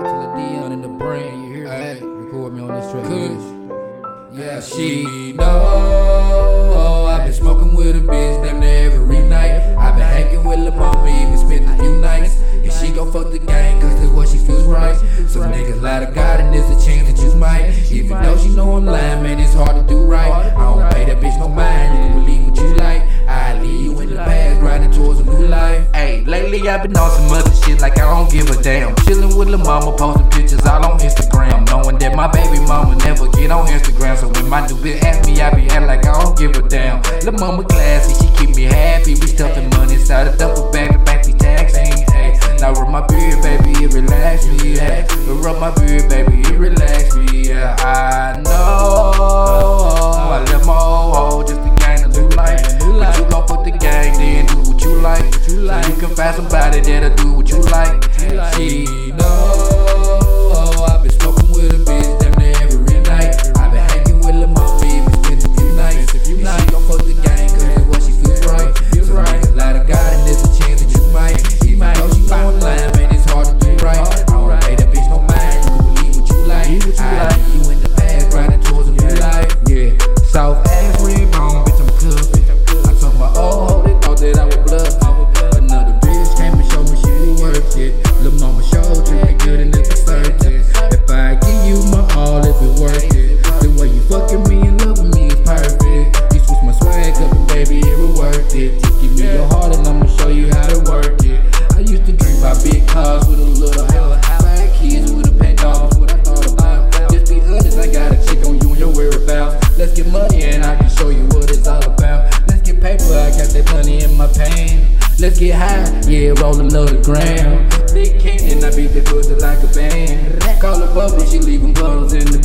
Till the Dion in the brain, you hear me? Hey. Record me on this track. Kush. Yeah, she know I've been smoking with a bitch damn near every night. I've been hanging with Lil' Mama, even spent a few nights. And she gon' fuck the gang, cause that's what she feels right. Some niggas lie to God, and there's a chance that you might. Even though she know I'm lying, man, it's hard to do right. I don't pay that bitch no mind, you can believe what you like. I leave you in the past, grinding towards a new life. Hey, lately I've been on some other shit like I don't give a damn. Chillin' with the Mama, posting pictures all on Instagram. Knowing that my baby mama never get on Instagram. So when my new bitch ask me, I be acting like I don't give a damn. The Mama classy, she keep me happy. We stuffing money inside a duffel bag, the back be taxing. Hey, now rub my beard, baby, it relax me. Yeah, rub my beard, baby, it relax me. Like. You can find somebody that'll do what you like. She know Let's get high, yeah, roll a little gram. Big and I beat the pussy like a band. Call her bubble, she leaving puddles in the